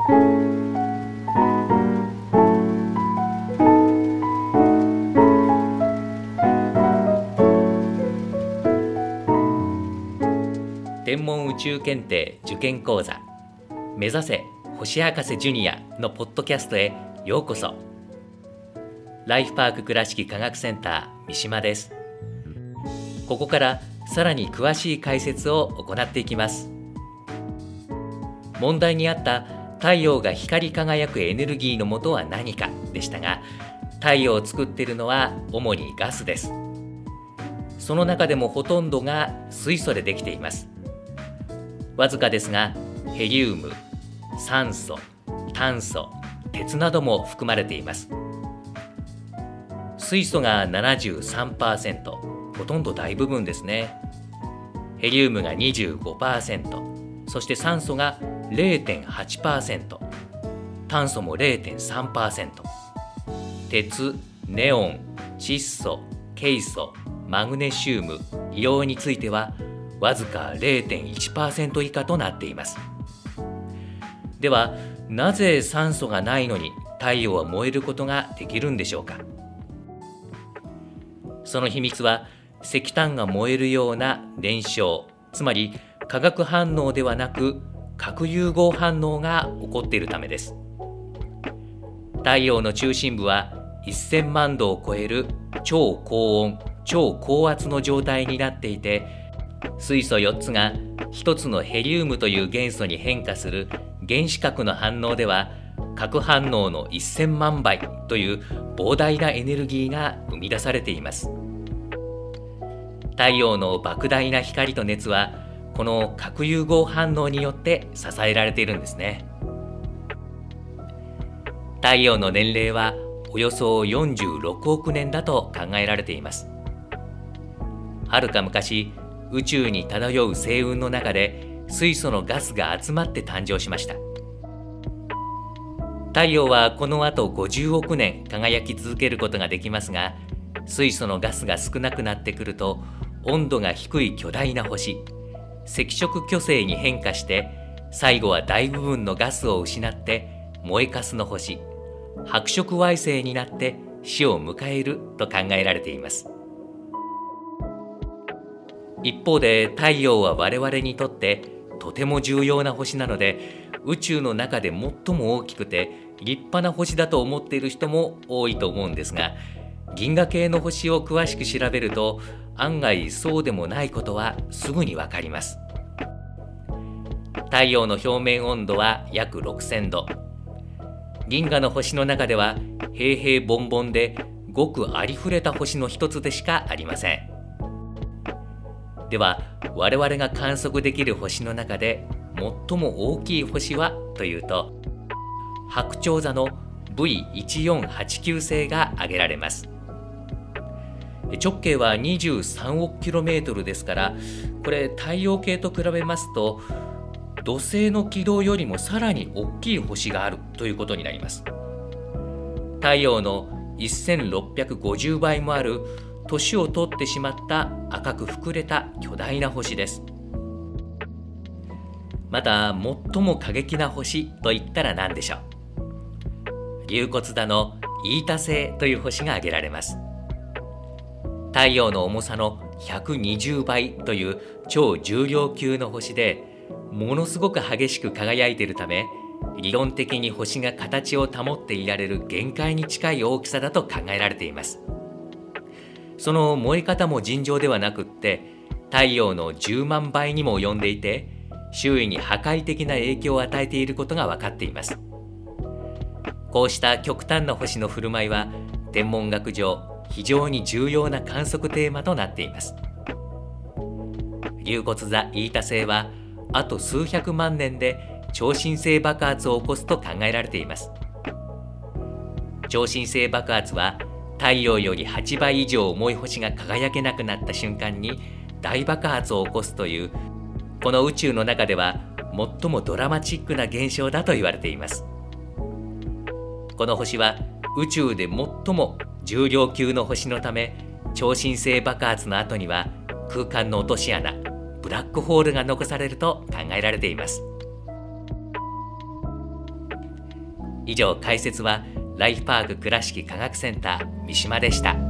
天文宇宙検定受験講座目指せ星博士ジュニアのポッドキャストへようこそ。ライフパーク倉敷科学センター三島です。ここからさらに詳しい解説を行っていきます。問題にあった太陽が光り輝くエネルギーの元は何かでしたが太陽を作っているのは主にガスです。その中でもほとんどが水素でできています。わずかですがヘリウム酸素炭素鉄なども含まれています。水素が73%ほとんど大部分ですね。ヘリウムが25%そして酸素が0.8%炭素も0.3%鉄ネオン窒素ケイ素マグネシウム硫黄についてはわずか0.1%以下となっています。ではなぜ酸素がないのに太陽は燃えることができるんでしょうか？その秘密は石炭が燃えるような燃焼つまり化学反応ではなく核融合反応が起こっているためです。太陽の中心部は1000万度を超える超高温超高圧の状態になっていて水素4つが1つのヘリウムという元素に変化する原子核の反応では核反応の1000万倍という膨大なエネルギーが生み出されています。太陽の莫大な光と熱はこの核融合反応によって支えられているんですね。太陽の年齢はおよそ46億年だと考えられています。はるか昔宇宙に漂う星雲の中で水素のガスが集まって誕生しました。太陽はこの後50億年輝き続けることができますが水素のガスが少なくなってくると温度が低い巨大な星赤色巨星に変化して最後は大部分のガスを失って燃えかすの星白色矮星になって死を迎えると考えられています。一方で太陽は我々にとってとても重要な星なので宇宙の中で最も大きくて立派な星だと思っている人も多いと思うんですが銀河系の星を詳しく調べると案外そうでもないことはすぐにわかります。太陽の表面温度は約6000度。銀河の星の中では平々凡々でごくありふれた星の一つでしかありません。では我々が観測できる星の中で最も大きい星はというと白鳥座の V1489 星が挙げられます。直径は23億 km ですからこれ太陽系と比べますと土星の軌道よりもさらに大きい星があるということになります。太陽の1650倍もある年を取ってしまった赤く膨れた巨大な星です。また最も過激な星といったら何でしょう。龍骨座のイータ星という星が挙げられます。太陽の重さの120倍という超重量級の星でものすごく激しく輝いているため理論的に星が形を保っていられる限界に近い大きさだと考えられています。その燃え方も尋常ではなくって太陽の10万倍にも及んでいて周囲に破壊的な影響を与えていることが分かっています。こうした極端な星の振る舞いは天文学上非常に重要な観測テーマとなっています。龍骨座イータ星はあと数百万年で超新星爆発を起こすと考えられています。超新星爆発は太陽より8倍以上重い星が輝けなくなった瞬間に大爆発を起こすというこの宇宙の中では最もドラマチックな現象だと言われています。この星は宇宙で最も重量級の星のため超新星爆発の後には空間の落とし穴ブラックホールが残されると考えられています以上解説はライフパーク倉敷科学センター三島でした。